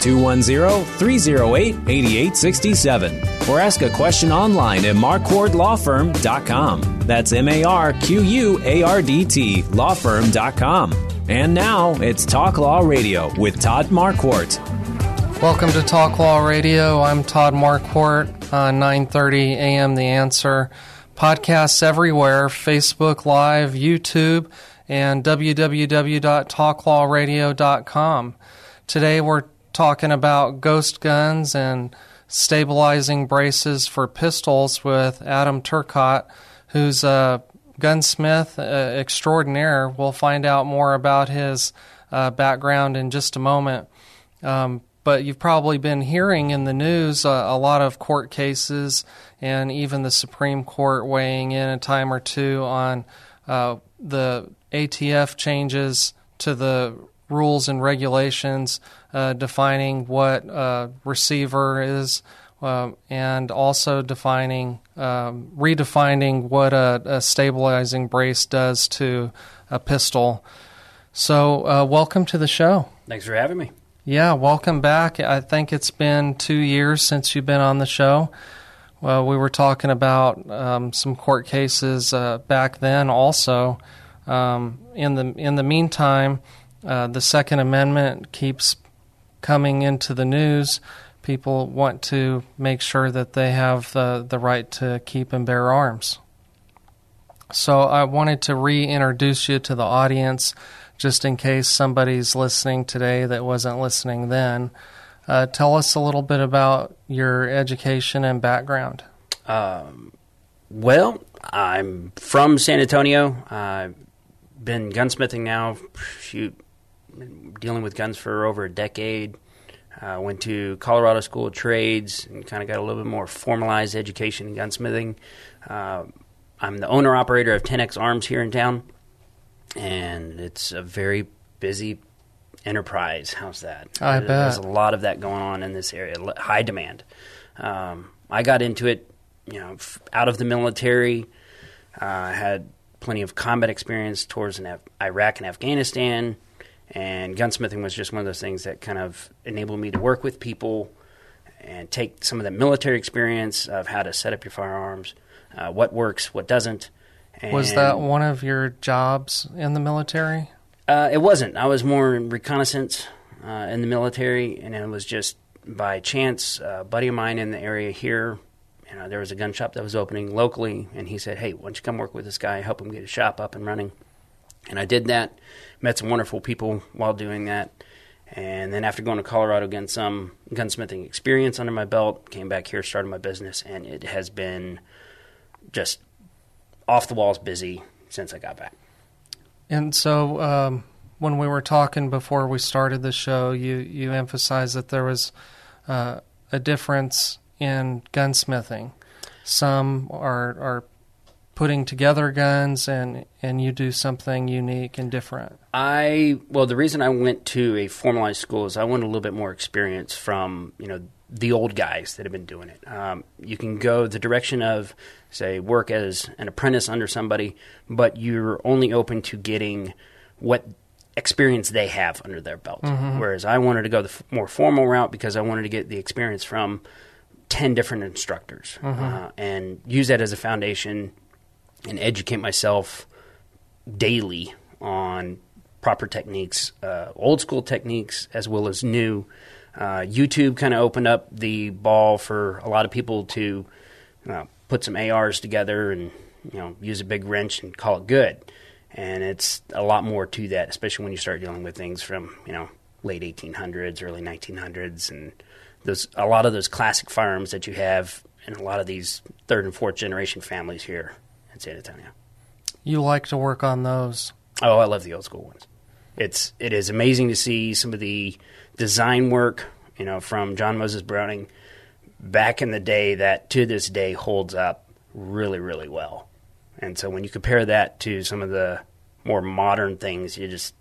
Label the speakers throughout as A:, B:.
A: 210 308 8867. Or ask a question online at marquardtlawfirm.com. That's M A R Q U A R D T lawfirm.com. And now it's Talk Law Radio with Todd Marquardt.
B: Welcome to Talk Law Radio. I'm Todd Marquardt, uh, 9:30 a.m. The Answer. Podcasts everywhere: Facebook Live, YouTube, and www.talklawradio.com. Today we're talking about ghost guns and stabilizing braces for pistols with Adam Turcotte, who's a gunsmith uh, extraordinaire. We'll find out more about his uh, background in just a moment. Um, but you've probably been hearing in the news uh, a lot of court cases and even the Supreme Court weighing in a time or two on uh, the ATF changes to the rules and regulations uh, defining what a receiver is, um, and also defining, um, redefining what a, a, stabilizing brace does to a pistol. So, uh, welcome to the show.
C: Thanks for having me.
B: Yeah, welcome back. I think it's been two years since you've been on the show. Well, we were talking about um, some court cases uh, back then. Also, um, in the in the meantime, uh, the Second Amendment keeps coming into the news. People want to make sure that they have the, the right to keep and bear arms. So I wanted to reintroduce you to the audience just in case somebody's listening today that wasn't listening then. Uh, tell us a little bit about your education and background.
C: Um, well, I'm from San Antonio. I've been gunsmithing now, shoot, dealing with guns for over a decade. Uh, went to Colorado School of Trades and kind of got a little bit more formalized education in gunsmithing. Uh, I'm the owner operator of 10X Arms here in town, and it's a very busy enterprise. How's that?
B: I bet.
C: There's a lot of that going on in this area, high demand. Um, I got into it, you know, out of the military. Uh, I had plenty of combat experience towards Af- Iraq and Afghanistan. And gunsmithing was just one of those things that kind of enabled me to work with people and take some of that military experience of how to set up your firearms, uh, what works, what doesn't.
B: And was that one of your jobs in the military?
C: Uh, it wasn't. I was more in reconnaissance uh, in the military, and it was just by chance. A buddy of mine in the area here, you know, there was a gun shop that was opening locally, and he said, "Hey, why don't you come work with this guy, help him get his shop up and running?" And I did that met some wonderful people while doing that. And then after going to Colorado, getting some gunsmithing experience under my belt, came back here, started my business, and it has been just off the walls busy since I got back.
B: And so, um, when we were talking before we started the show, you you emphasized that there was uh, a difference in gunsmithing. Some are are putting together guns and and you do something unique and different?
C: I well, the reason I went to a formalized school is I wanted a little bit more experience from you know the old guys that have been doing it. Um, you can go the direction of say work as an apprentice under somebody, but you're only open to getting what experience they have under their belt. Mm-hmm. Whereas I wanted to go the f- more formal route because I wanted to get the experience from 10 different instructors mm-hmm. uh, and use that as a foundation and educate myself daily on proper techniques, uh, old school techniques as well as new. Uh, YouTube kind of opened up the ball for a lot of people to uh, put some ARs together and you know use a big wrench and call it good. And it's a lot more to that, especially when you start dealing with things from you know late 1800s, early 1900s, and those a lot of those classic firearms that you have in a lot of these third and fourth generation families here in San Antonio.
B: You like to work on those.
C: Oh, I love the old school ones. It's it is amazing to see some of the design work, you know, from John Moses Browning back in the day that to this day holds up really, really well. And so when you compare that to some of the more modern things, you just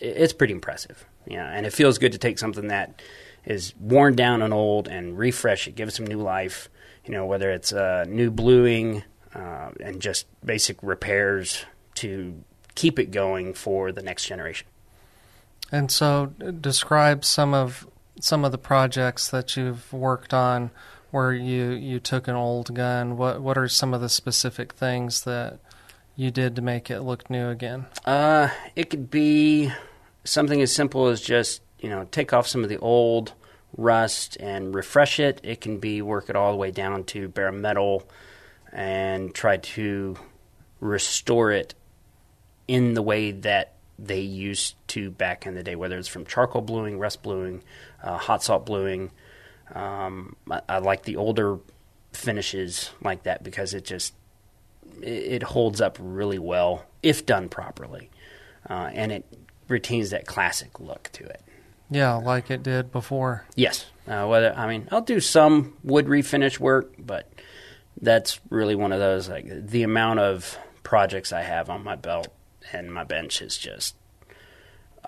C: it's pretty impressive. Yeah, and it feels good to take something that is worn down and old and refresh it, give it some new life. You know, whether it's uh, new bluing uh, and just basic repairs to keep it going for the next generation.
B: And so, describe some of some of the projects that you've worked on where you, you took an old gun. What what are some of the specific things that you did to make it look new again?
C: Uh, it could be something as simple as just you know take off some of the old rust and refresh it. It can be work it all the way down to bare metal and try to restore it in the way that they used to back in the day, whether it's from charcoal bluing, rust bluing, uh, hot salt bluing. Um, I, I, like the older finishes like that because it just it, it holds up really well if done properly, uh, and it retains that classic look to it.
B: Yeah, like it did before.
C: Yes. Uh, whether I mean, I'll do some wood refinish work, but that's really one of those like the amount of projects I have on my belt and my bench is just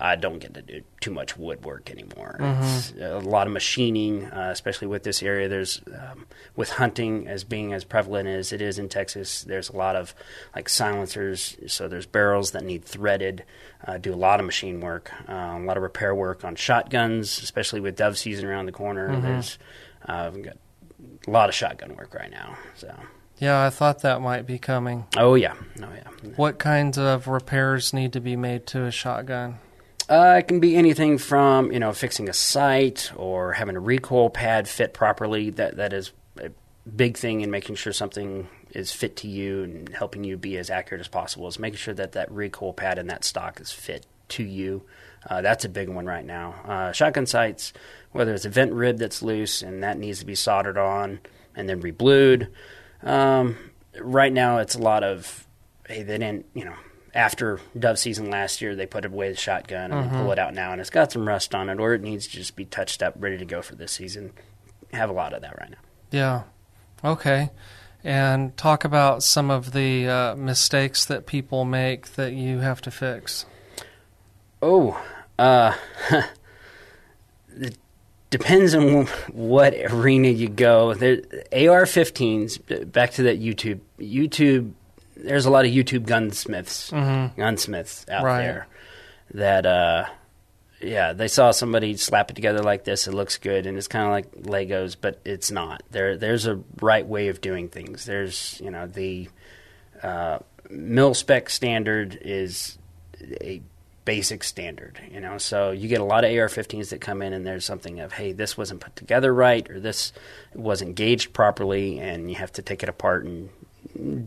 C: I don't get to do too much woodwork anymore. Mm-hmm. It's a lot of machining, uh, especially with this area. There's um, with hunting as being as prevalent as it is in Texas. There's a lot of like silencers. So there's barrels that need threaded. Uh, do a lot of machine work, uh, a lot of repair work on shotguns, especially with dove season around the corner. Mm-hmm. There's uh, got a lot of shotgun work right now. So.
B: Yeah, I thought that might be coming.
C: Oh yeah, oh yeah.
B: What kinds of repairs need to be made to a shotgun?
C: Uh, it can be anything from you know fixing a sight or having a recoil pad fit properly. That that is a big thing in making sure something is fit to you and helping you be as accurate as possible. Is making sure that that recoil pad and that stock is fit to you. Uh, that's a big one right now. Uh, shotgun sights, whether it's a vent rib that's loose and that needs to be soldered on and then reblued. Um, right now, it's a lot of hey, they didn't you know after dove season last year, they put away the shotgun and mm-hmm. pull it out now, and it's got some rust on it, or it needs to just be touched up, ready to go for this season. Have a lot of that right now.
B: Yeah. Okay. And talk about some of the uh, mistakes that people make that you have to fix.
C: Oh, uh, it depends on what arena you go. There, AR-15s. Back to that YouTube. YouTube there's a lot of YouTube gunsmiths, mm-hmm. gunsmiths out right. there that, uh, yeah, they saw somebody slap it together like this. It looks good, and it's kind of like Legos, but it's not. There, there's a right way of doing things. There's, you know, the uh, mil spec standard is a basic standard, you know. So you get a lot of AR-15s that come in, and there's something of, hey, this wasn't put together right, or this wasn't gauged properly, and you have to take it apart and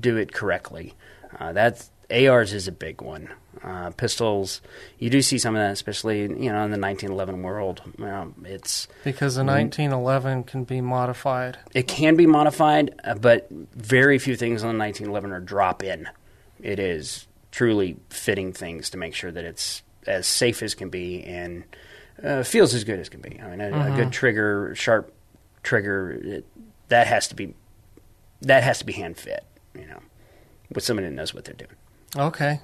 C: do it correctly. Uh, that's ARs is a big one. Uh, pistols, you do see some of that, especially you know in the 1911 world. Um, it's
B: because the 1911 can be modified.
C: It can be modified, uh, but very few things on the 1911 are drop in. It is truly fitting things to make sure that it's as safe as can be and uh, feels as good as can be. I mean, a, mm-hmm. a good trigger, sharp trigger, it, that has to be that has to be hand fit you know, with somebody that knows what they're doing.
B: Okay.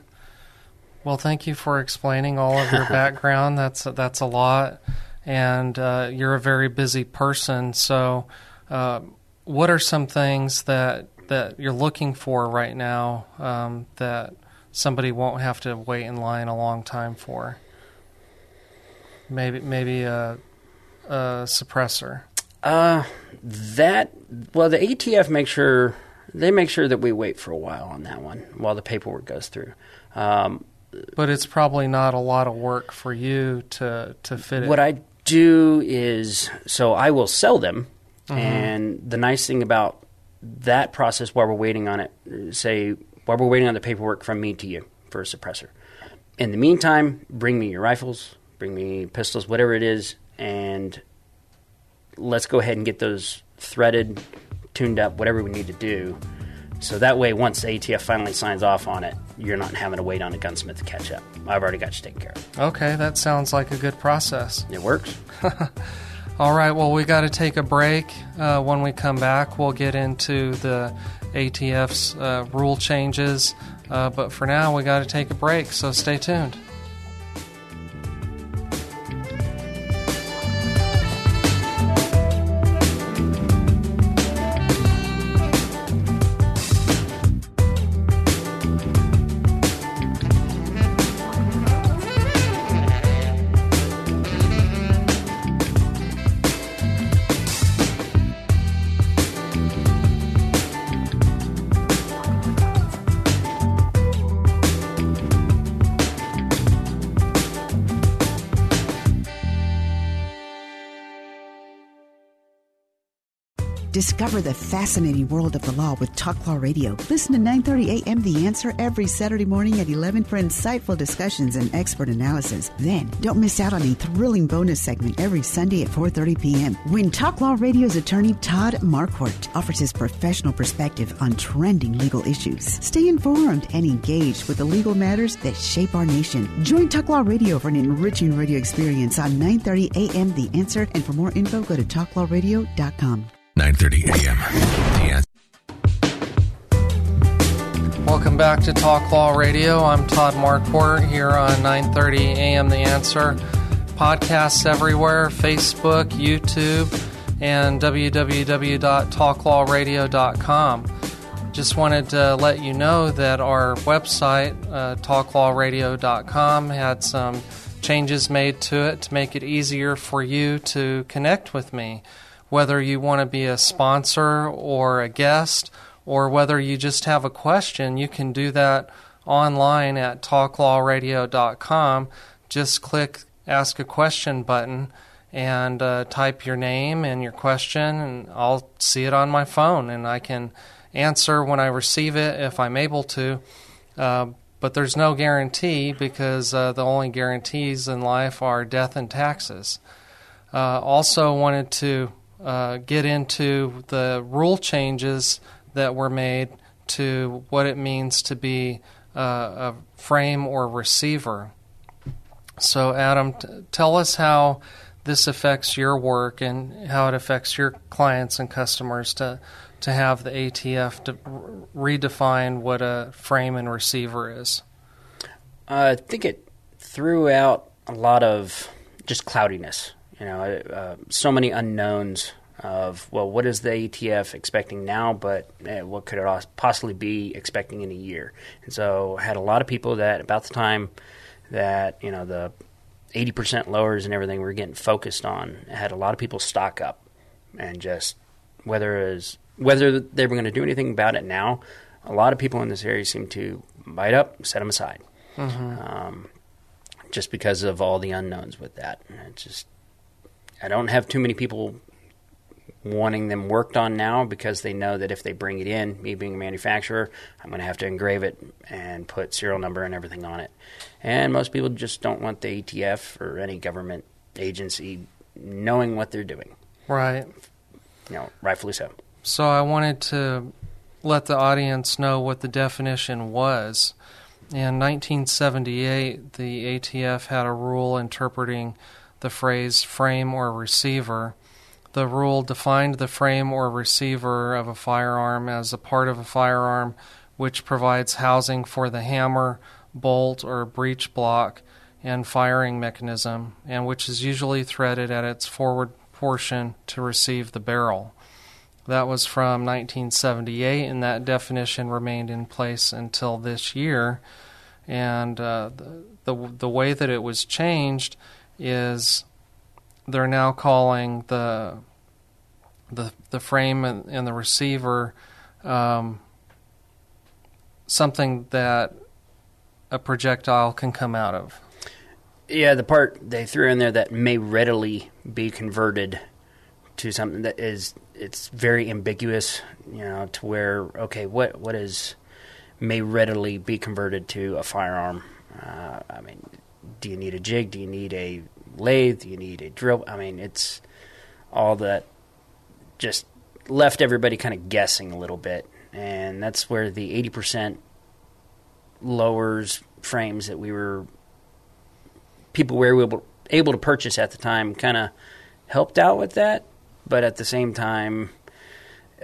B: Well, thank you for explaining all of your background. that's that's a lot, and uh, you're a very busy person. So, uh, what are some things that that you're looking for right now um, that somebody won't have to wait in line a long time for? Maybe maybe a, a suppressor.
C: Uh, that well, the ATF makes sure they make sure that we wait for a while on that one while the paperwork goes through. Um,
B: but it's probably not a lot of work for you to to fit it.
C: What I do is so I will sell them, mm-hmm. and the nice thing about that process while we're waiting on it, say while we're waiting on the paperwork from me to you for a suppressor. In the meantime, bring me your rifles, bring me pistols, whatever it is, and let's go ahead and get those threaded, tuned up, whatever we need to do. So that way, once ATF finally signs off on it, you're not having to wait on a gunsmith to catch up. I've already got you taken care of.
B: Okay, that sounds like a good process.
C: It works.
B: All right, well, we got to take a break. Uh, when we come back, we'll get into the ATF's uh, rule changes. Uh, but for now, we got to take a break, so stay tuned.
D: Discover the fascinating world of the law with Talk Law Radio. Listen to 9:30 a.m. The Answer every Saturday morning at 11 for insightful discussions and expert analysis. Then, don't miss out on a thrilling bonus segment every Sunday at 4:30 p.m. when Talk Law Radio's attorney Todd Marquardt offers his professional perspective on trending legal issues. Stay informed and engaged with the legal matters that shape our nation. Join Talk Law Radio for an enriching radio experience on 9:30 a.m. The Answer, and for more info, go to talklawradio.com.
E: 9:30 a.m. The.
B: Welcome back to Talk Law Radio. I'm Todd Marquardt here on 9:30 a.m. The Answer. Podcasts everywhere: Facebook, YouTube, and www.talklawradio.com. Just wanted to let you know that our website, uh, talklawradio.com, had some changes made to it to make it easier for you to connect with me whether you want to be a sponsor or a guest, or whether you just have a question, you can do that online at talklawradio.com. Just click Ask a Question button and uh, type your name and your question, and I'll see it on my phone and I can answer when I receive it if I'm able to. Uh, but there's no guarantee because uh, the only guarantees in life are death and taxes. Uh, also, wanted to uh, get into the rule changes that were made to what it means to be uh, a frame or receiver. So, Adam, t- tell us how this affects your work and how it affects your clients and customers to to have the ATF to redefine what a frame and receiver is.
C: Uh, I think it threw out a lot of just cloudiness you know, uh, so many unknowns of well, what is the ATF expecting now, but eh, what could it possibly be expecting in a year? And so, I had a lot of people that about the time that you know the 80% lowers and everything we're getting focused on, I had a lot of people stock up and just whether is whether they were going to do anything about it now. A lot of people in this area seem to bite up, set them aside, mm-hmm. um, just because of all the unknowns with that. It's just I don't have too many people wanting them worked on now because they know that if they bring it in, me being a manufacturer, I'm going to have to engrave it and put serial number and everything on it. And most people just don't want the ATF or any government agency knowing what they're doing.
B: Right.
C: You know, rightfully so.
B: So I wanted to let the audience know what the definition was. In 1978, the ATF had a rule interpreting the phrase frame or receiver. The rule defined the frame or receiver of a firearm as a part of a firearm which provides housing for the hammer, bolt, or breech block and firing mechanism, and which is usually threaded at its forward portion to receive the barrel. That was from 1978, and that definition remained in place until this year. And uh, the, the the way that it was changed is they're now calling the the the frame and, and the receiver um, something that a projectile can come out of.
C: Yeah, the part they threw in there that may readily be converted to something that is it's very ambiguous, you know, to where okay, what what is may readily be converted to a firearm. Uh, I mean, do you need a jig? Do you need a lathe? Do you need a drill? I mean, it's all that just left everybody kind of guessing a little bit, and that's where the eighty percent lowers frames that we were people were able able to purchase at the time kind of helped out with that, but at the same time,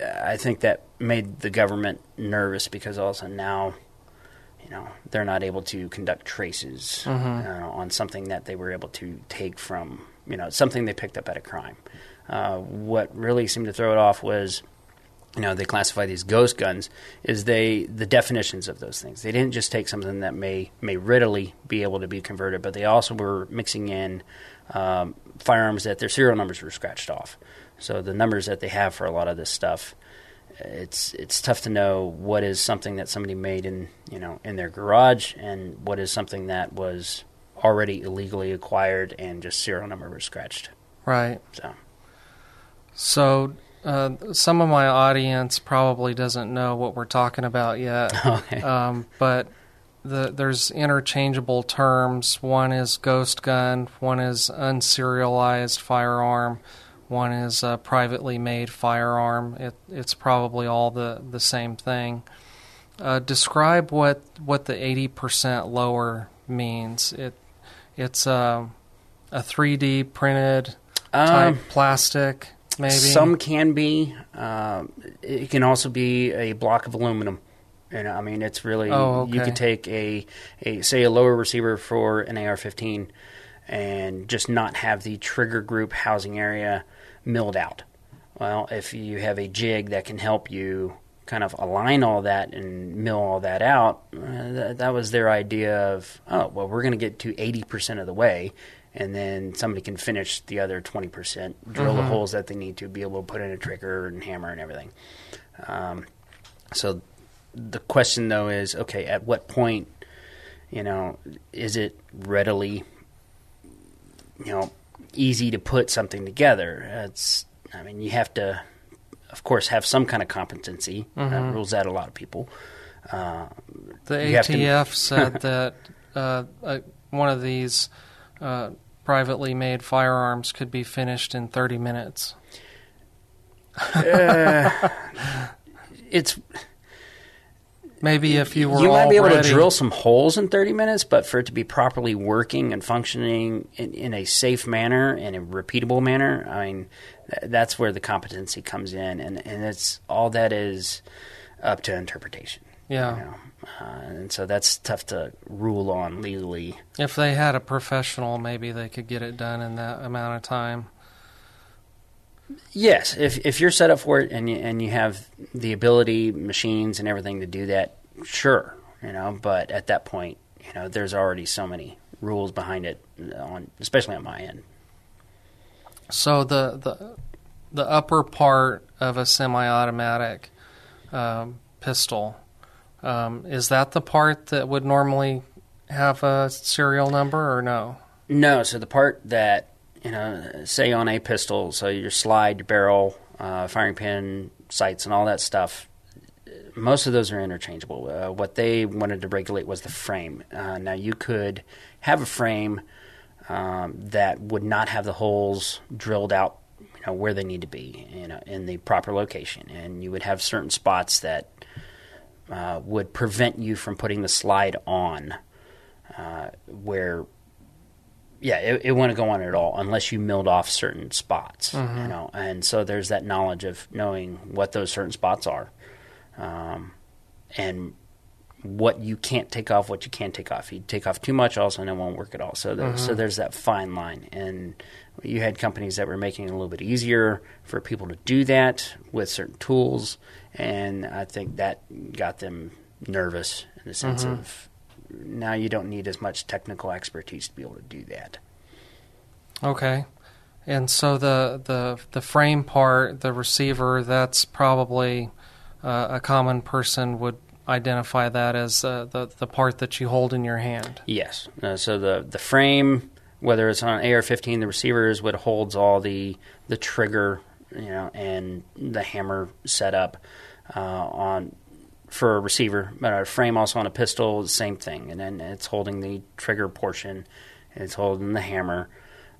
C: I think that made the government nervous because also now, you know, they're not able to conduct traces
B: Mhm.
C: uh, on something that they were able to take from, you know, something they picked up at a crime. Uh, what really seemed to throw it off was, you know, they classify these ghost guns is they the definitions of those things. They didn't just take something that may may readily be able to be converted, but they also were mixing in um, firearms that their serial numbers were scratched off. So the numbers that they have for a lot of this stuff, it's it's tough to know what is something that somebody made in you know in their garage and what is something that was already illegally acquired and just serial number was scratched.
B: Right.
C: So
B: So, uh, some of my audience probably doesn't know what we're talking about yet.
C: Okay.
B: Um, but the, there's interchangeable terms. One is ghost gun, one is unserialized firearm, one is a privately made firearm. It, it's probably all the, the same thing. Uh, describe what, what the 80% lower means. It It's uh, a 3D printed type
C: Um,
B: plastic, maybe?
C: Some can be. Um, it can also be a block of aluminum. And I mean, it's really
B: Oh,
C: you could take a, a say a lower receiver for an AR-15 and just not have the trigger group housing area milled out. Well, if you have a jig that can help you kind of align all that and mill all that out, uh, that, that was their idea of, oh, well, we're going to get to 80% of the way, and then somebody can finish the other 20%, drill the
B: Mhm.
C: holes that they need to be able to put in a trigger and hammer and everything. Um, so the question, though, is okay, at what point, you know, is it readily, you know, easy to put something together? It's, I mean, you have to, of course, have some kind of competency. That
B: Mhm.
C: rules out a lot of people. Uh,
B: The
C: have to-
B: ATF said that uh, uh, one of these uh, privately made firearms could be finished in 30 minutes.
C: Uh, it's
B: maybe if you were
C: you might be able to drill some holes in 30 minutes, but for it to be properly working and functioning in, in a safe manner and a repeatable manner, I mean, th- that's where the competency comes in, and and it's all that is up to interpretation.
B: Yeah.
C: you know? uh, and so that's tough to rule on legally.
B: If they had a professional, maybe they could get it done in that amount of time.
C: Yes, if if you're set up for it and you, and you have the ability, machines, and everything to do that, sure, you know. But at that point, you know, there's already so many rules behind it, on especially on my end.
B: So the the the upper part of a semi-automatic um, pistol um, is that the part that would normally have a serial number or no?
C: No, so the part that you know, say on a pistol, so your slide, your barrel, uh, firing pin, sights, and all that stuff. Most of those are interchangeable. Uh, what they wanted to regulate was the frame. Uh, now you could have a frame um, that would not have the holes drilled out, you know, where they need to be, you know, in the proper location, and you would have certain spots that uh, would prevent you from putting the slide on, uh, where yeah, it, it wouldn't go on at all unless you milled off certain spots, you
B: Mhm.
C: know. And so there's that knowledge of knowing what those certain spots are, um, and what you can't take off, what you can't take off. You take off too much, also, and it won't work at all. So, there, so
B: Mhm.
C: there's that fine line. And you had companies that were making it a little bit easier for people to do that with certain tools, and I think that got them nervous in the sense
B: Mhm.
C: of now you don't need as much technical expertise to be able to do that.
B: Okay. And so the the the frame part, the receiver, that's probably uh, a common person would identify that as uh, the the part that you hold in your hand.
C: Yes. Uh, so the the frame, whether it's on AR-15, the receiver is what holds all the the trigger you know, and the hammer setup. uh, on for a receiver, but a frame also on a pistol, same thing. And then it's holding the trigger portion, it's holding the hammer,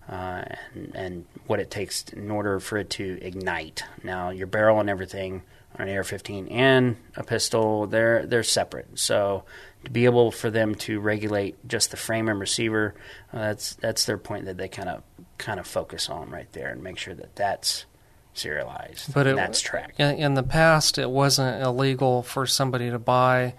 C: uh, and, and what it takes in order for it to ignite. Now, your barrel and everything on an AR-15 and a pistol, they're they're separate. So to be able for them to regulate just the frame and receiver, uh, that's that's their point that they kind of kind of focus on right there and make sure that that's serialized.
B: But it,
C: that's tracked.
B: In, in, the past, it wasn't illegal for somebody to buy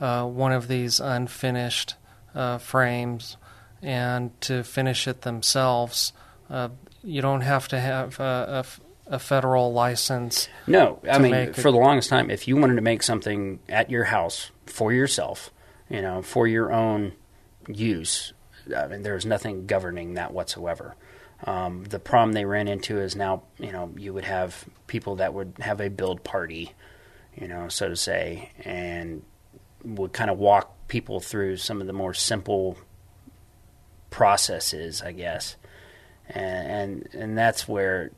B: uh, one of these unfinished uh, frames and to finish it themselves. Uh, you don't have to have a, a, a federal license.
C: No, I mean, for the longest time, if you wanted to make something at your house for yourself, you know, for your own use, I mean, there's nothing governing that whatsoever. Um, the problem they ran into is now, you know, you would have people that would have a build party, you know, so to say, and would kind of walk people through some of the more simple processes, I guess, and and, and that's where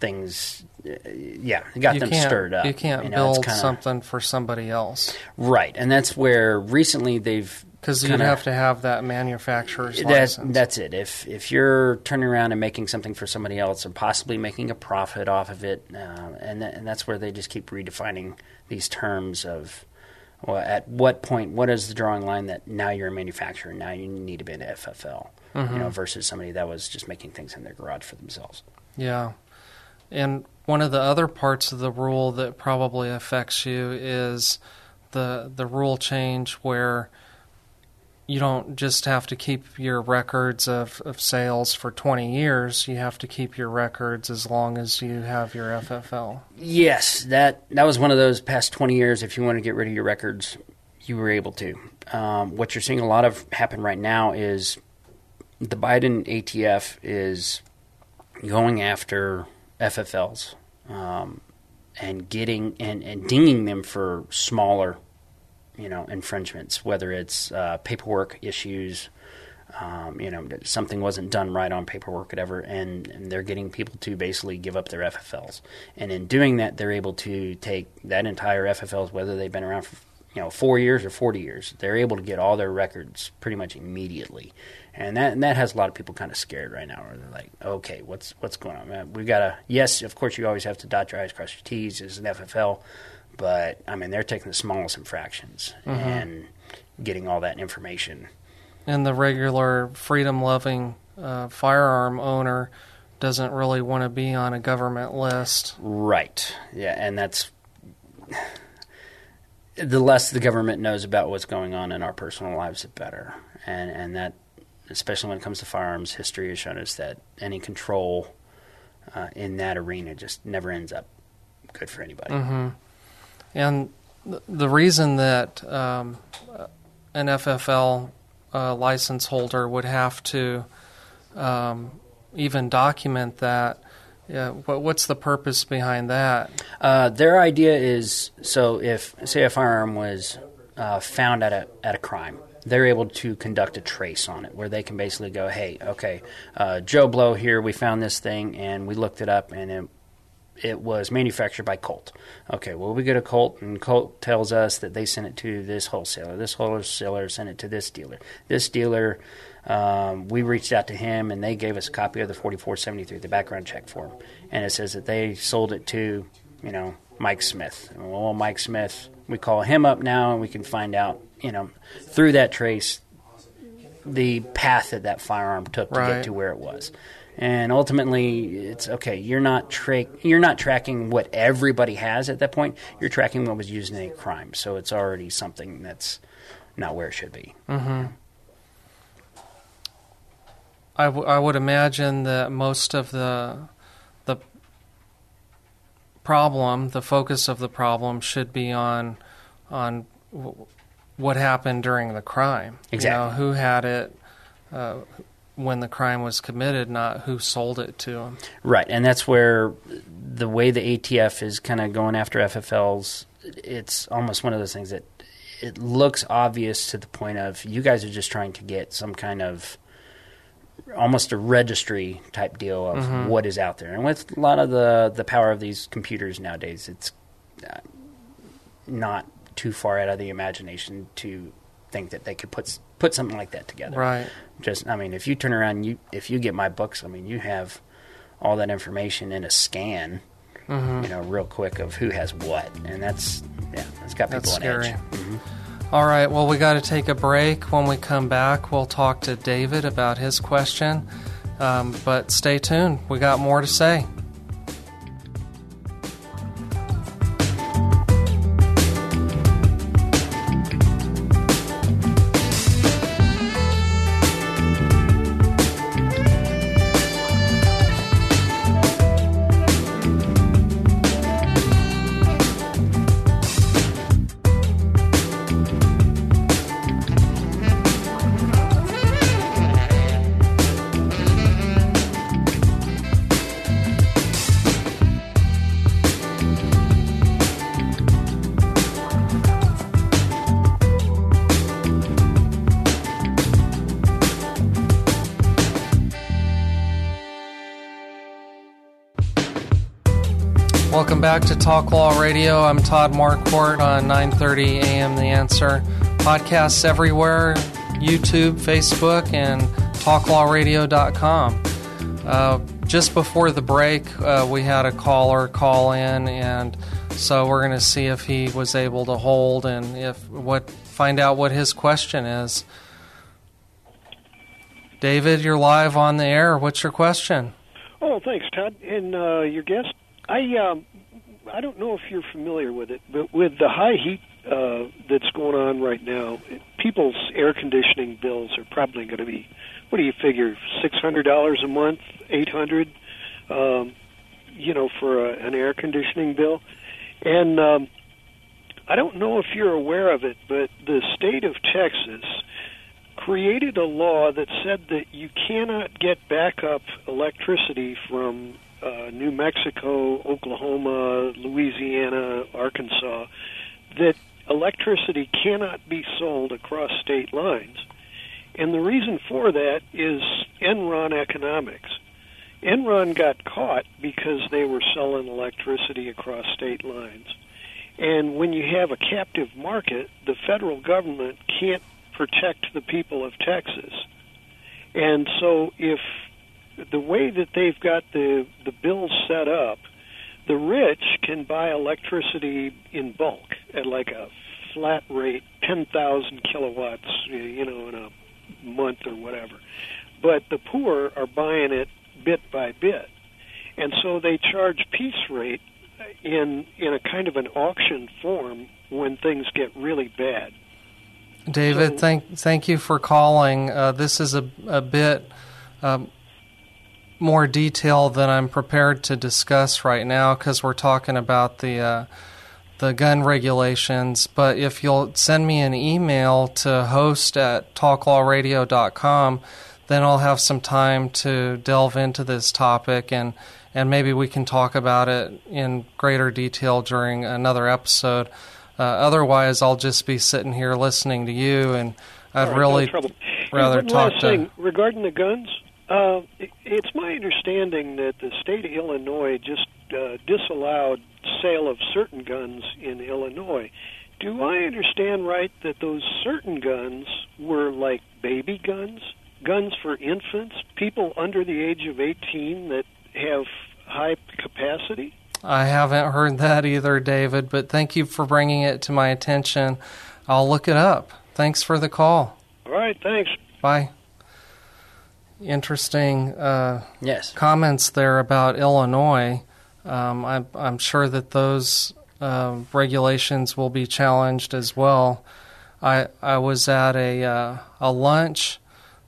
C: things, yeah, got
B: you
C: them stirred up.
B: You can't
C: you know,
B: build
C: kinda,
B: something for somebody else,
C: right? And that's where recently they've
B: because you'd have to have that manufacturer's
C: that,
B: license.
C: That's it. If if you're turning around and making something for somebody else and possibly making a profit off of it, uh, and th- and that's where they just keep redefining these terms of. Well, at what point? What is the drawing line that now you're a manufacturer? Now you need to be an FFL,
B: Mm-hmm.
C: you know, versus somebody that was just making things in their garage for themselves.
B: Yeah. And one of the other parts of the rule that probably affects you is the the rule change where you don't just have to keep your records of, of sales for 20 years. You have to keep your records as long as you have your FFL.
C: Yes, that that was one of those past 20 years. If you want to get rid of your records, you were able to. Um, what you're seeing a lot of happen right now is the Biden ATF is going after FFLs um, and getting and, and dinging them for smaller, you know, infringements. Whether it's uh, paperwork issues, um, you know, something wasn't done right on paperwork, whatever, and, and they're getting people to basically give up their FFLs. And in doing that, they're able to take that entire FFLs, whether they've been around for you know four years or 40 years, they're able to get all their records pretty much immediately and that and that has a lot of people kind of scared right now. Where they're like, okay, what's what's going on? We've got to yes, of course, you always have to dot your i's, cross your t's as an FFL, but I mean, they're taking the smallest infractions
B: Mm-hmm.
C: and getting all that information.
B: And the regular freedom loving uh, firearm owner doesn't really want to be on a government list.
C: Right. Yeah, and that's the less the government knows about what's going on in our personal lives, the better. And and that especially when it comes to firearms, history has shown us that any control uh, in that arena just never ends up good for anybody.
B: Mm-hmm. And th- the reason that um, an FFL uh, license holder would have to um, even document that, yeah, what, what's the purpose behind that?
C: Uh, their idea is so if say a firearm was uh, found at a at a crime, they're able to conduct a trace on it where they can basically go, hey, okay, uh, Joe Blow here, we found this thing and we looked it up and it, it was manufactured by Colt. Okay, well, we go to Colt and Colt tells us that they sent it to this wholesaler. This wholesaler sent it to this dealer. This dealer, um, we reached out to him and they gave us a copy of the 4473, the background check form. And it says that they sold it to, you know, Mike Smith. Well, Mike Smith, we call him up now and we can find out you know, through that trace, the path that that firearm took to
B: Right.
C: get to where it was. And ultimately, it's okay. You're not tra- you're not tracking what everybody has at that point. You're tracking what was used in a crime. So it's already something that's not where it should be. mm-hmm.
B: I, w- I would imagine that most of the the problem, the focus of the problem, should be on on w- what happened during the crime. You
C: Exactly.
B: know, who had it uh, when the crime was committed, not who sold it to them.
C: Right, and that's where the way the ATF is kind of going after FFLs, it's almost one of those things that it looks obvious to the point of you guys are just trying to get some kind of almost a registry type deal of
B: Mhm.
C: what is out there. And with a lot of the the power of these computers nowadays, it's uh, not too far out of the imagination to think that they could put put something like that together.
B: Right.
C: Just, I mean, if you turn around, you if you get my books, I mean, you have all that information in a scan,
B: Mhm.
C: you know, real quick of who has what, and that's yeah, that's got people
B: That's
C: on
B: scary.
C: edge. Mhm.
B: All right, well, we got to take a break. When we come back, we'll talk to David about his question. Um, but stay tuned, we got more to say. Back to Talk Law Radio. I'm Todd Marquardt on 9:30 a.m. The Answer. Podcasts everywhere: YouTube, Facebook, and TalkLawRadio.com. Uh, just before the break, uh, we had a caller call in, and so we're going to see if he was able to hold and if what find out what his question is. David, you're live on the air. What's your question?
F: Oh, thanks, Todd, and uh, your guest. I um, I don't know if you're familiar with it, but with the high heat uh, that's going on right now, people's air conditioning bills are probably going to be. What do you figure? Six hundred dollars a month, eight hundred, um, you know, for a, an air conditioning bill, and um, I don't know if you're aware of it, but the state of Texas created a law that said that you cannot get backup electricity from uh, New Mexico, Oklahoma, Louisiana, Arkansas, that electricity cannot be sold across state lines. And the reason for that is Enron economics. Enron got caught because they were selling electricity across state lines. And when you have a captive market, the federal government can't protect the people of Texas. And so if the way that they've got the the bills set up, the rich can buy electricity in bulk at like a flat rate, 10,000 kilowatts, you know, in a month or whatever. But the poor are buying it bit by bit. And so they charge piece rate in in a kind of an auction form when things get really bad.
B: David, thank thank you for calling. Uh, this is a a bit um, more detail than I'm prepared to discuss right now because we're talking about the uh, the gun regulations. But if you'll send me an email to host at talklawradio.com, then I'll have some time to delve into this topic and and maybe we can talk about it in greater detail during another episode. Uh, otherwise, I'll just be sitting here listening to you, and I'd
F: right,
B: really
F: no
B: rather talk to.
F: thing regarding the guns. Uh, it- it's my understanding that the state of Illinois just uh, disallowed sale of certain guns in Illinois. Do I understand right that those certain guns were like baby guns, guns for infants, people under the age of 18 that have high capacity?
B: I haven't heard that either, David, but thank you for bringing it to my attention. I'll look it up. Thanks for the call.
F: All right, thanks.
B: Bye. Interesting uh,
C: yes.
B: comments there about Illinois. Um, I'm, I'm sure that those uh, regulations will be challenged as well. I I was at a uh, a lunch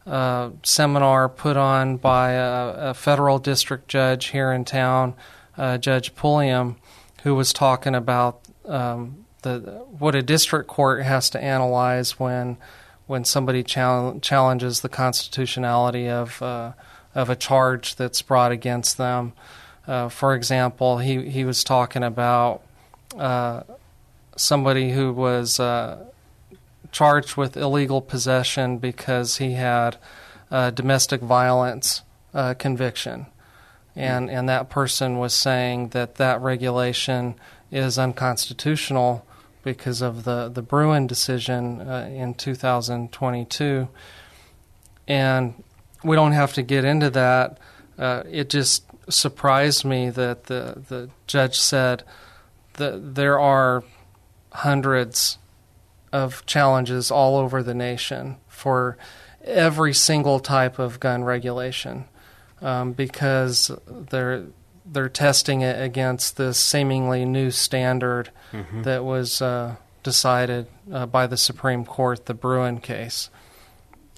B: uh, seminar put on by a, a federal district judge here in town, uh, Judge Pulliam, who was talking about um, the what a district court has to analyze when when somebody chal- challenges the constitutionality of uh, of a charge that's brought against them. Uh, for example, he he was talking about uh, somebody who was uh, charged with illegal possession because he had a domestic violence uh, conviction, and and that person was saying that that regulation is unconstitutional because of the the Bruen decision uh, in 2022, and we don't have to get into that. Uh, it just surprised me that the the judge said that there are hundreds of challenges all over the nation for every single type of gun regulation um, because they're they're testing it against this seemingly new standard mm-hmm. that was uh, decided uh, by the Supreme Court, the Bruen case.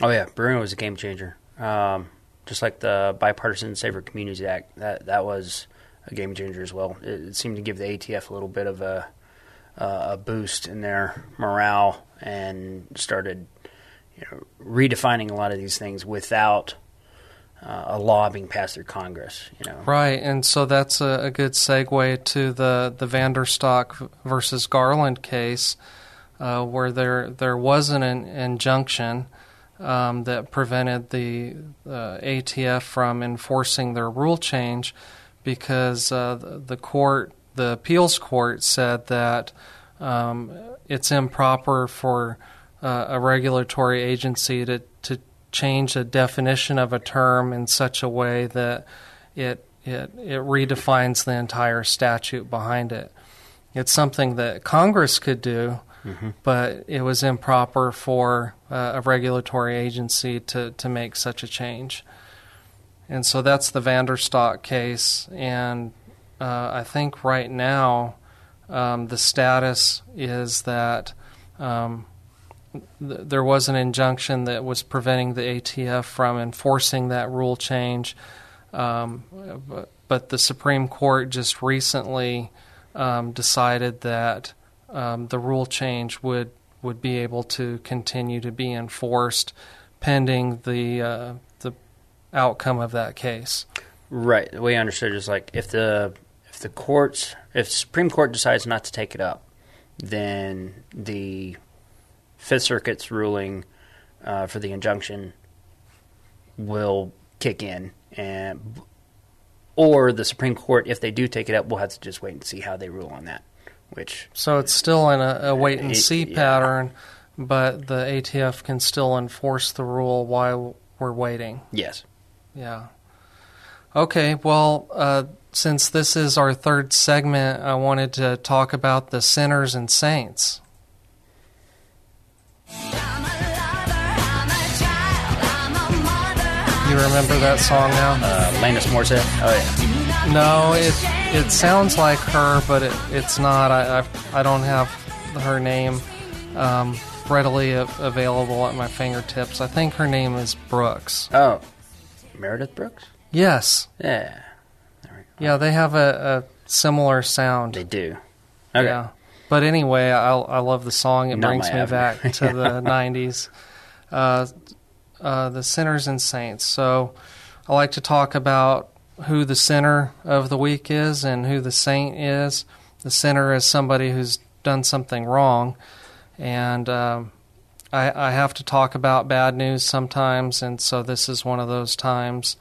C: Oh yeah, Bruen was a game changer. Um, just like the Bipartisan Safer Communities Act, that that was a game changer as well. It, it seemed to give the ATF a little bit of a uh, a boost in their morale and started you know, redefining a lot of these things without uh, a law being passed through Congress. You know,
B: right, and so that's a, a good segue to the the VanDerStok versus Garland case, uh, where there there was an, injunction. Um, that prevented the uh, ATF from enforcing their rule change because uh, the, court, the appeals court, said that um, it's improper for uh, a regulatory agency to change a definition of a term in such a way that it, it, it redefines the entire statute behind it. It's something that Congress could do, mm-hmm. but it was improper for uh, a regulatory agency to, to make such a change. And so that's the VanDerStok case. And uh, I think right now um, the status is that um, there was an injunction that was preventing the ATF from enforcing that rule change. Um, but, but, the Supreme Court just recently um, decided that um, the rule change would, would be able to continue to be enforced pending the uh, the outcome of that case.
C: Right. The way I understood is like if the if the courts, if the Supreme Court decides not to take it up, then the Fifth Circuit's ruling uh, for the injunction will kick in, and or the Supreme Court, if they do take it up, we'll have to just wait and see how they rule on that. Which
B: so it's still in a, a wait and see it, pattern, yeah. but the ATF can still enforce the rule while we're waiting.
C: Yes.
B: Yeah. Okay. Well, uh, since this is our third segment, I wanted to talk about the sinners and saints. You remember that song now?
C: Uh, Alanis Morissette. Oh
B: yeah. No, it it sounds like her, but it, it's not. I, I, I don't have her name um, readily available at my fingertips. I think her name is Brooks.
C: Oh, Meredith Brooks.
B: Yes.
C: Yeah.
B: Yeah, they have a, a similar sound.
C: They do. Okay. Yeah.
B: But anyway, I, I love the song. It Not brings me back to the 90s. Uh, uh, the sinners and saints. So I like to talk about who the sinner of the week is and who the saint is. The sinner is somebody who's done something wrong. And um, I, I have to talk about bad news sometimes, and so this is one of those times.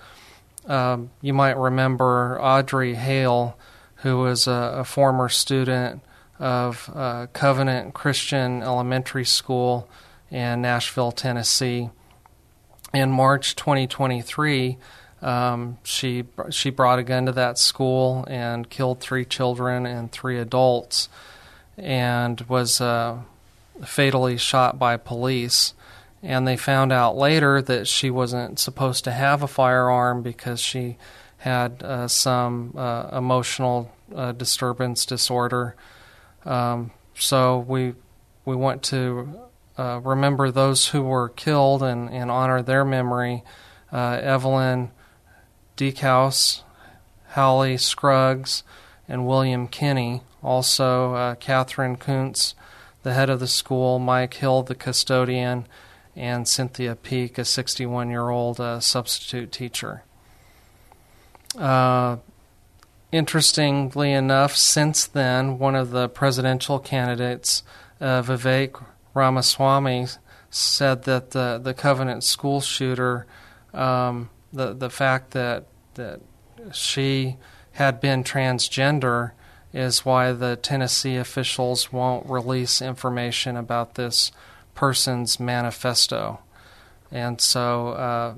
B: Um, you might remember Audrey Hale, who was a, a former student of uh, Covenant Christian Elementary School in Nashville, Tennessee. In March 2023, um, she she brought a gun to that school and killed three children and three adults, and was uh, fatally shot by police and they found out later that she wasn't supposed to have a firearm because she had uh, some uh, emotional uh, disturbance disorder. Um, so we we want to uh, remember those who were killed and, and honor their memory. Uh, Evelyn Dieckhaus, Hallie Scruggs, and William Kinney. Also, uh, Katherine Koonce, the head of the school, Mike Hill, the custodian, and Cynthia Peak, a 61 year old uh, substitute teacher. Uh, interestingly enough, since then, one of the presidential candidates, uh, Vivek Ramaswamy, said that the, the Covenant school shooter um, the the fact that that she had been transgender is why the Tennessee officials won't release information about this person's manifesto. And so, uh,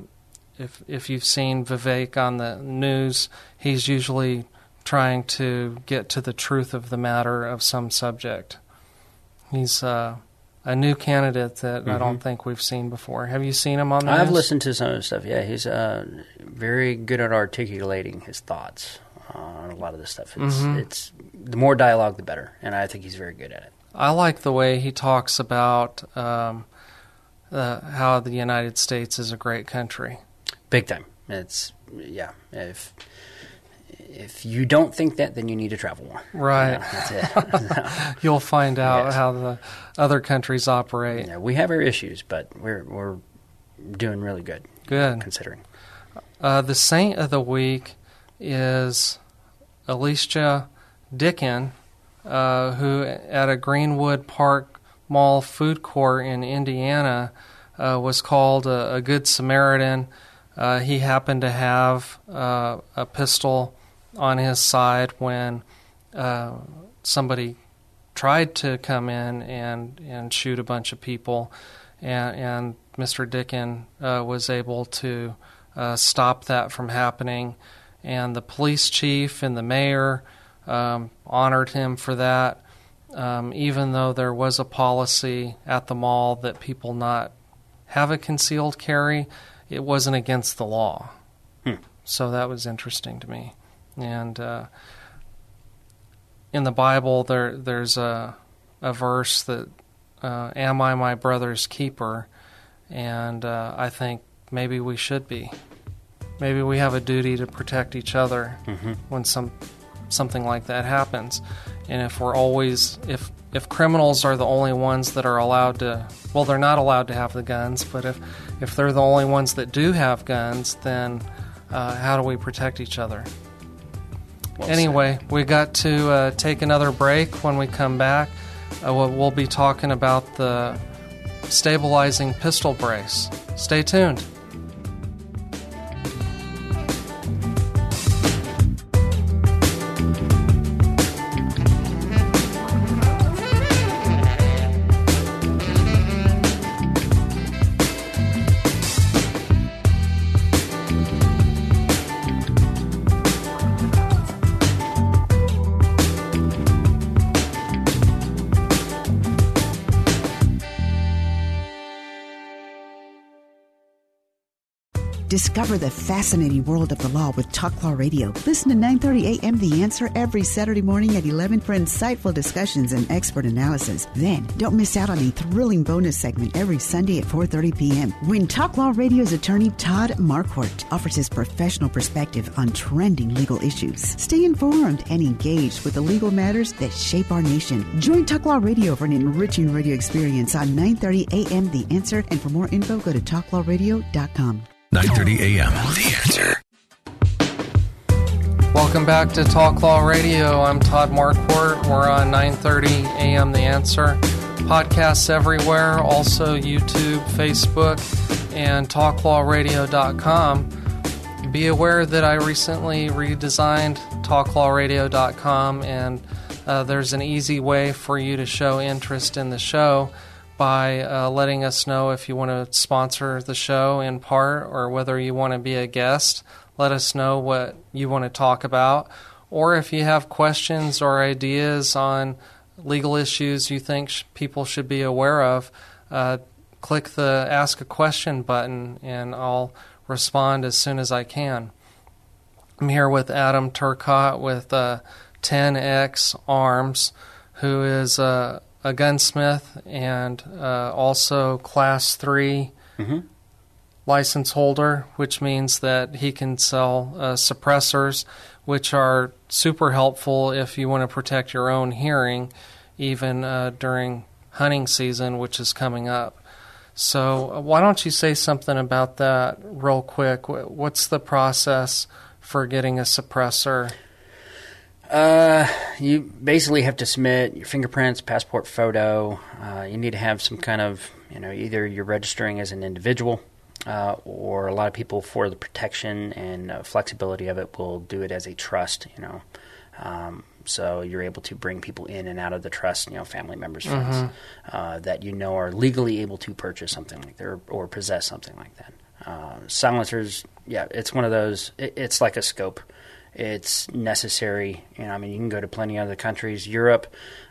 B: if if you've seen Vivek on the news, he's usually trying to get to the truth of the matter of some subject. He's uh, a new candidate that mm-hmm. I don't think we've seen before. Have you seen him on the
C: I've
B: news?
C: listened to some of his stuff. Yeah, he's uh, very good at articulating his thoughts on a lot of this stuff. It's, mm-hmm. it's the more dialogue, the better, and I think he's very good at it.
B: I like the way he talks about um, uh, how the United States is a great country.
C: Big time. It's yeah. If if you don't think that, then you need to travel more.
B: Right.
C: You know, that's it.
B: You'll find out yes. how the other countries operate.
C: Yeah, we have our issues, but we're we're doing really good.
B: Good.
C: Considering.
B: Uh, the saint of the week is Elisjsha Dicken, uh, who at a Greenwood Park Mall food court in Indiana uh, was called a, a Good Samaritan. Uh, he happened to have uh, a pistol on his side when uh, somebody tried to come in and, and shoot a bunch of people, and, and Mr. Dicken uh, was able to uh, stop that from happening. And the police chief and the mayor um, honored him for that, um, even though there was a policy at the mall that people not have a concealed carry, it wasn't against the law. Hmm. So that was interesting to me. And uh, in the Bible, there there's a a verse that uh, "Am I my brother's keeper?" And uh, I think maybe we should be. Maybe we have a duty to protect each other mm-hmm. when some something like that happens. And if we're always if if criminals are the only ones that are allowed to well they're not allowed to have the guns, but if if they're the only ones that do have guns, then uh, how do we protect each other? Well anyway, said. we got to uh, take another break. When we come back, uh, we'll, we'll be talking about the stabilizing pistol brace. Stay tuned.
D: Discover the fascinating world of the law with Talk Law Radio. Listen to 9:30 a.m. The Answer every Saturday morning at 11 for insightful discussions and expert analysis. Then, don't miss out on a thrilling bonus segment every Sunday at 4:30 p.m. when Talk Law Radio's attorney Todd Marquardt offers his professional perspective on trending legal issues. Stay informed and engaged with the legal matters that shape our nation. Join Talk Law Radio for an enriching radio experience on 9:30 a.m. The Answer. And for more info, go to talklawradio.com.
E: 9:30 a.m. The answer.
B: Welcome back to Talk Law Radio. I'm Todd Marquardt. We're on 9:30 a.m. The Answer. Podcasts everywhere, also YouTube, Facebook, and talklawradio.com. Be aware that I recently redesigned talklawradio.com and uh, there's an easy way for you to show interest in the show by uh, letting us know if you want to sponsor the show in part or whether you want to be a guest. Let us know what you want to talk about. Or if you have questions or ideas on legal issues you think sh- people should be aware of, uh, click the Ask a Question button and I'll respond as soon as I can. I'm here with Adam Turcotte with uh, 10X Arms, who is a a gunsmith and uh, also class 3 mm-hmm. license holder, which means that he can sell uh, suppressors, which are super helpful if you want to protect your own hearing, even uh, during hunting season, which is coming up. So, uh, why don't you say something about that real quick? What's the process for getting a suppressor?
C: Uh, you basically have to submit your fingerprints, passport photo. Uh, you need to have some kind of, you know, either you're registering as an individual uh, or a lot of people for the protection and uh, flexibility of it will do it as a trust. You know, um, so you're able to bring people in and out of the trust. You know, family members, friends
B: Mhm.
C: uh, that you know are legally able to purchase something like that or, or possess something like that. Uh, silencers, yeah, it's one of those. It, it's like a scope. It's necessary. You know, I mean, you can go to plenty of other countries, Europe,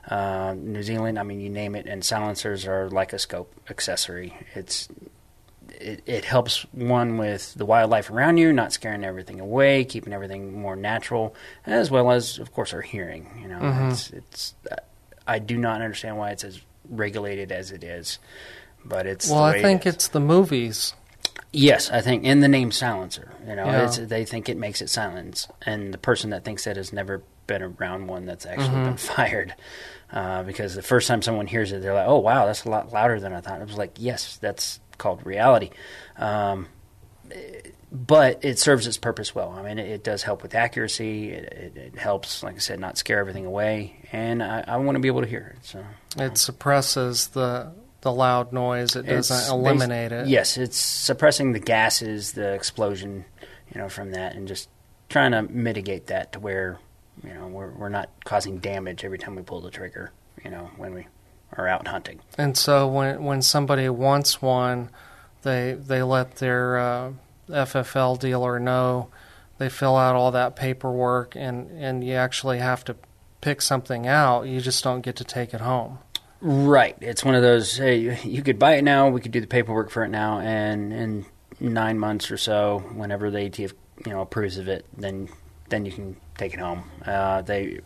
C: uh, New Zealand. I mean, you name it, and silencers are like a scope accessory. It's it, it helps one with the wildlife around you, not scaring everything away, keeping everything more natural, as well as, of course, our hearing. You know,
B: Mhm.
C: it's it's. I do not understand why it's as regulated as it is, but it's.
B: well, I
C: it
B: think
C: is.
B: it's the movies.
C: Yes, I think in the name silencer, you know,
B: Yeah.
C: it's, they think it makes it silence, and the person that thinks that has never been around one that's actually
B: Mhm.
C: been fired. Uh, because the first time someone hears it, they're like, "Oh, wow, that's a lot louder than I thought." It was like, "Yes, that's called reality." Um, but it serves its purpose well. I mean, it, it does help with accuracy. It, it, it helps, like I said, not scare everything away, and I, I want to be able to hear it. So
B: It suppresses the the loud noise. It
C: It's
B: doesn't eliminate it.
C: Yes, it's suppressing the gases, the explosion, you know, from that, and just trying to mitigate that to where, you know, we're we're not causing damage every time we pull the trigger. You know, when we are out hunting.
B: And so when when somebody wants one, they they let their uh, FFL dealer know. They fill out all that paperwork, and and you actually have to pick something out. You just don't get to take it home.
C: Right. It's one of those. Hey, you, could buy it now. We could do the paperwork for it now, and in nine months or so, whenever the ATF you know approves of it, then then you can take it home. Uh, they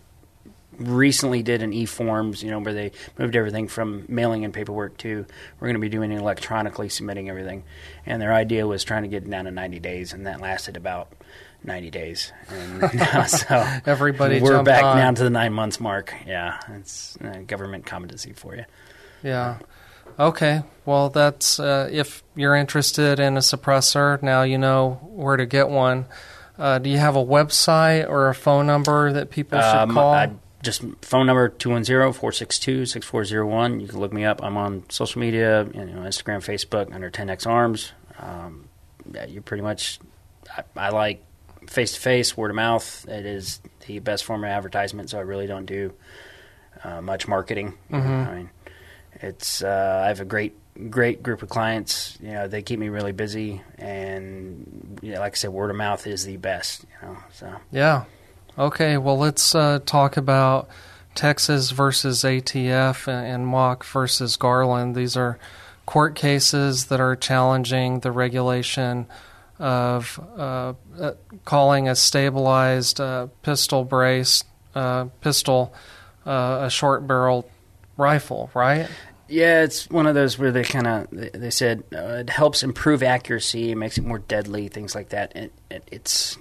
C: recently did an e-forms, you know, where they moved everything from mailing and paperwork to we're going to be doing it electronically, submitting everything. And their idea was trying to get it down to 90 days, and that lasted about 90 days. And so
B: Everybody
C: we're back
B: on.
C: down to the nine months mark. Yeah, it's uh, government competency for you.
B: Yeah. Okay. Well, that's uh, if you're interested in a suppressor. Now you know where to get one. Uh, do you have a website or a phone number that people should
C: Um,
B: call?
C: I, just phone number 210-462-6401. You can look me up. I'm on social media, you know, Instagram, Facebook, under 10X Arms. Um, yeah, you're pretty much, I, I like face-to-face, word-of-mouth. It is the best form of advertisement, so I really don't do uh, much marketing.
B: Mhm.
C: I mean, it's, uh, I have a great great group of clients. You know, they keep me really busy, and you know, like I said, word of mouth is the best. You know, so
B: Yeah. Okay. Well, let's uh, talk about Texas versus ATF and, and Mock versus Garland. These are court cases that are challenging the regulation of uh, uh, calling a stabilized uh, pistol brace uh, pistol a short barreled rifle, right?
C: Yeah, it's one of those where they kind of they, said it helps improve accuracy, makes it more deadly, things like that. And it, it's,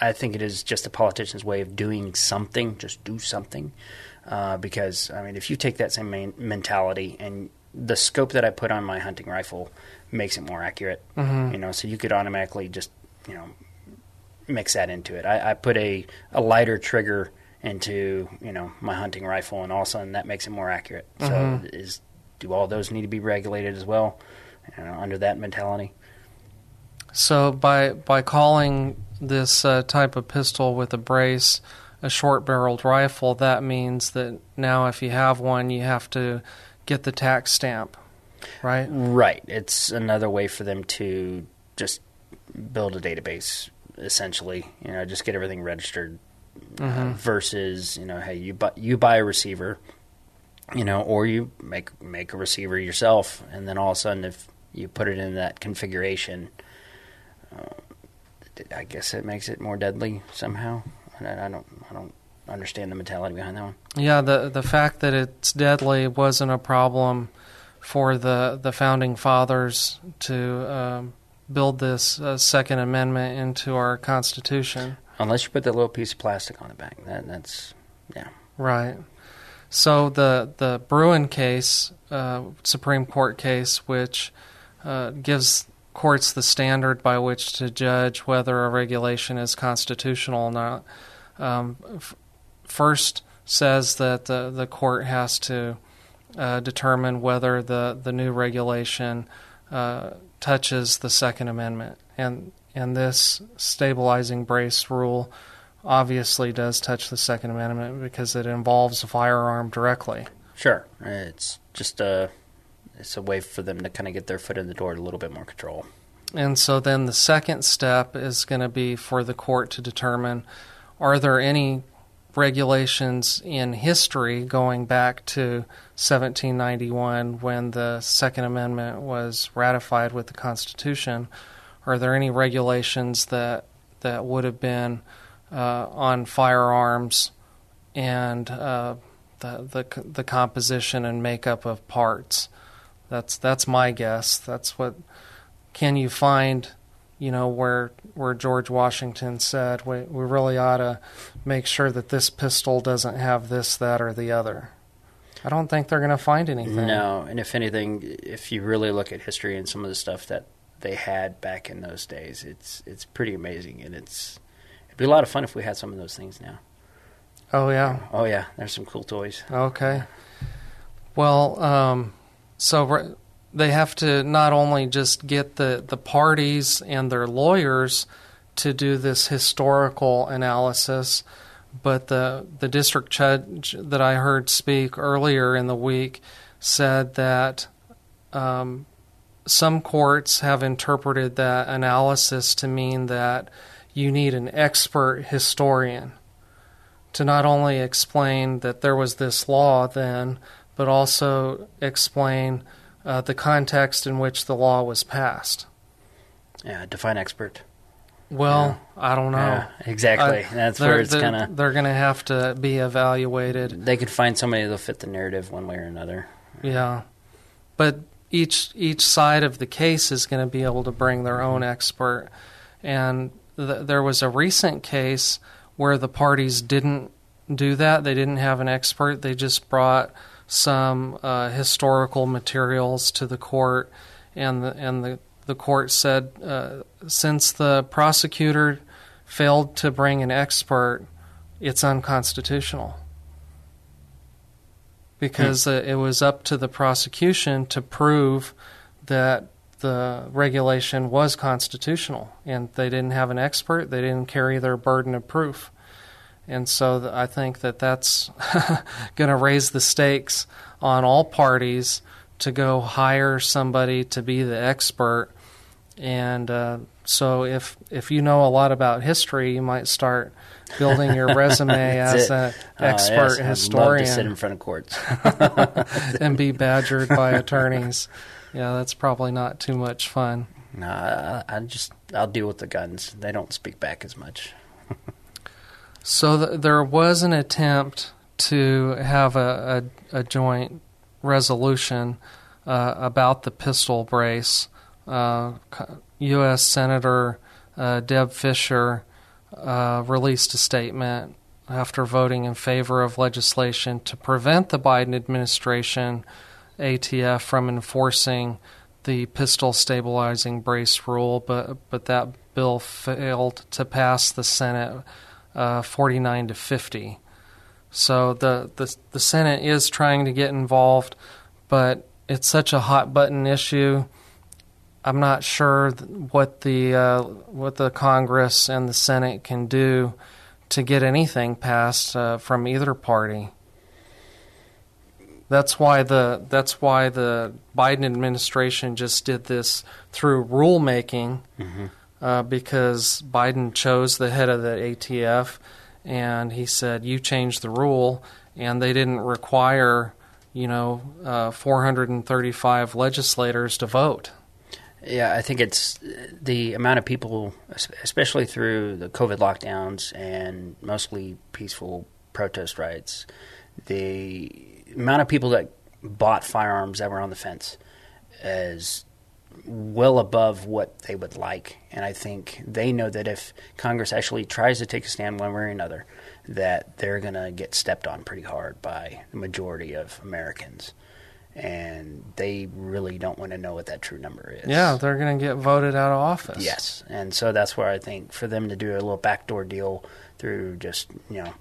C: I think it is just a politician's way of doing something. Just do something, uh, because I mean, if you take that same main mentality and the scope that I put on my hunting rifle makes it more accurate,
B: Mhm.
C: you know, so you could automatically just you know mix that into it. I, I put a, a lighter trigger into you know my hunting rifle, and all of a sudden that makes it more accurate. So
B: Mhm.
C: is do all those need to be regulated as well you know, under that mentality?
B: So by by calling this uh, type of pistol with a brace a short-barreled rifle, that means that now if you have one, you have to get the tax stamp, right?
C: Right. It's another way for them to just build a database, essentially. You know, just get everything registered. Uh,
B: Mhm.
C: versus, you know, hey, you buy you buy a receiver, you know, or you make make a receiver yourself, and then all of a sudden, if you put it in that configuration, uh, I guess it makes it more deadly somehow. And I, I don't I don't understand the mentality behind that one.
B: Yeah, the the fact that it's deadly wasn't a problem for the the founding fathers to um, build this uh, Second Amendment into our Constitution.
C: Unless you put that little piece of plastic on the back, that that's yeah.
B: Right. So the the Bruen case, uh, Supreme Court case, which uh, gives courts the standard by which to judge whether a regulation is constitutional or not, um, f- first says that the the court has to uh, determine whether the the new regulation uh, touches the Second Amendment, and and this stabilizing brace rule obviously does touch the Second Amendment because it involves a firearm directly.
C: Sure, it's just a it's a way for them to kind of get their foot in the door, a little bit more control.
B: And so then the second step is going to be for the court to determine are there any regulations in history going back to 1791 when the Second Amendment was ratified with the Constitution? Are there any regulations that that would have been uh, on firearms and uh, the, the the composition and makeup of parts? That's that's my guess. That's what can you find you know where where George Washington said we we really ought to make sure that this pistol doesn't have this that or the other. I don't think they're going to find anything.
C: No, and if anything, if you really look at history and some of the stuff that they had back in those days, it's it's pretty amazing, and it's it'd be a lot of fun if we had some of those things now.
B: Oh yeah.
C: Oh yeah, there's some cool toys.
B: Okay. Well, um, so they have to not only just get the, the parties and their lawyers to do this historical analysis, but the the district judge that I heard speak earlier in the week said that um, some courts have interpreted that analysis to mean that you need an expert historian to not only explain that there was this law then, but also explain uh, the context in which the law was passed.
C: Yeah, define expert.
B: Well, yeah. I don't know. Yeah,
C: exactly. I, That's where it's kind
B: of. They're going to have to be evaluated.
C: They could find somebody that'll fit the narrative one way or another.
B: Yeah, but each each side of the case is going to be able to bring their own expert, and th- there was a recent case where the parties didn't do that. They didn't have an expert. They just brought some uh, historical materials to the court, and the and the the court said uh, since the prosecutor failed to bring an expert, it's unconstitutional because hmm. it was up to the prosecution to prove that the regulation was constitutional, and they didn't have an expert. They didn't carry their burden of proof. And so I think that that's going to raise the stakes on all parties to go hire somebody to be the expert. And uh, so if if you know a lot about history, you might start building your resume as an expert uh, yes, historian.
C: to sit in front of courts
B: and be badgered by attorneys. Yeah, that's probably not too much fun.
C: No, I, I just I'll deal with the guns. They don't speak back as much.
B: So th- there was an attempt to have a, a, a joint resolution uh, about the pistol brace. Uh, U.S. Senator uh, Deb Fischer uh, released a statement after voting in favor of legislation to prevent the Biden administration, ATF, from enforcing the pistol stabilizing brace rule, but but that bill failed to pass the Senate uh, 49 to 50. So the, the the Senate is trying to get involved, but it's such a hot button issue. I'm not sure what the uh, what the Congress and the Senate can do to get anything passed uh, from either party. That's why the that's why the Biden administration just did this through rulemaking. Mm-hmm uh, because Biden chose the head of the ATF, and he said, "You changed the rule," and they didn't require, you know, uh, 435 legislators to vote.
C: Yeah, I think it's the amount of people, especially through the COVID lockdowns and mostly peaceful protest riots, the amount of people that bought firearms that were on the fence as well above what they would like. And I think they know that if Congress actually tries to take a stand one way or another, that they're going to get stepped on pretty hard by the majority of Americans. And they really don't want to know what that true number is.
B: Yeah, they're going to get voted out of office.
C: Yes. And so that's where I think for them to do a little backdoor deal through just, you know,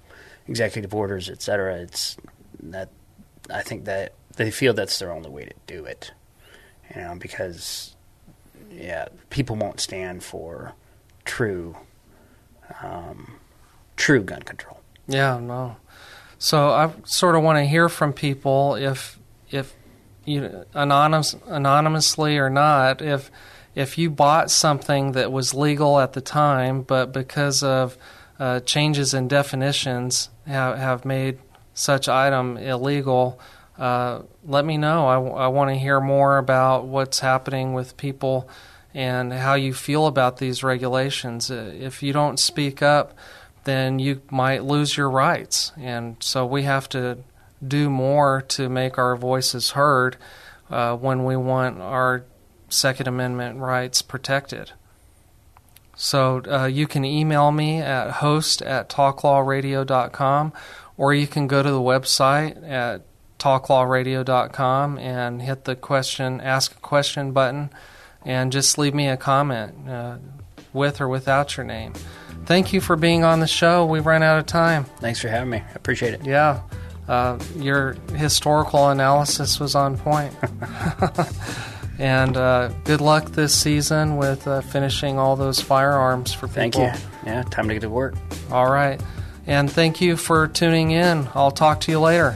C: executive orders, et cetera, it's that I think that they feel that's their only way to do it you know, because yeah, people won't stand for true, um, true gun control.
B: Yeah, no. So I sort of want to hear from people if if you anonymous anonymously or not if if you bought something that was legal at the time, but because of uh, changes in definitions have, have made such item illegal, uh, let me know. I, I want to hear more about what's happening with people and how you feel about these regulations. Uh, if you don't speak up, then you might lose your rights. And so we have to do more to make our voices heard uh, when we want our Second Amendment rights protected. So uh, you can email me at host at talklawradio.com or you can go to the website at talklawradio.com and hit the question, ask a question button and just leave me a comment uh, with or without your name. Thank you for being on the show. We ran out of time.
C: Thanks for having me. I appreciate it.
B: Yeah. Uh, your historical analysis was on point. and uh, good luck this season with uh, finishing all those firearms for people.
C: Thank you. Yeah, time to get to work.
B: All right. And thank you for tuning in. I'll talk to you later.